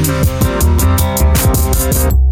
We'll be right.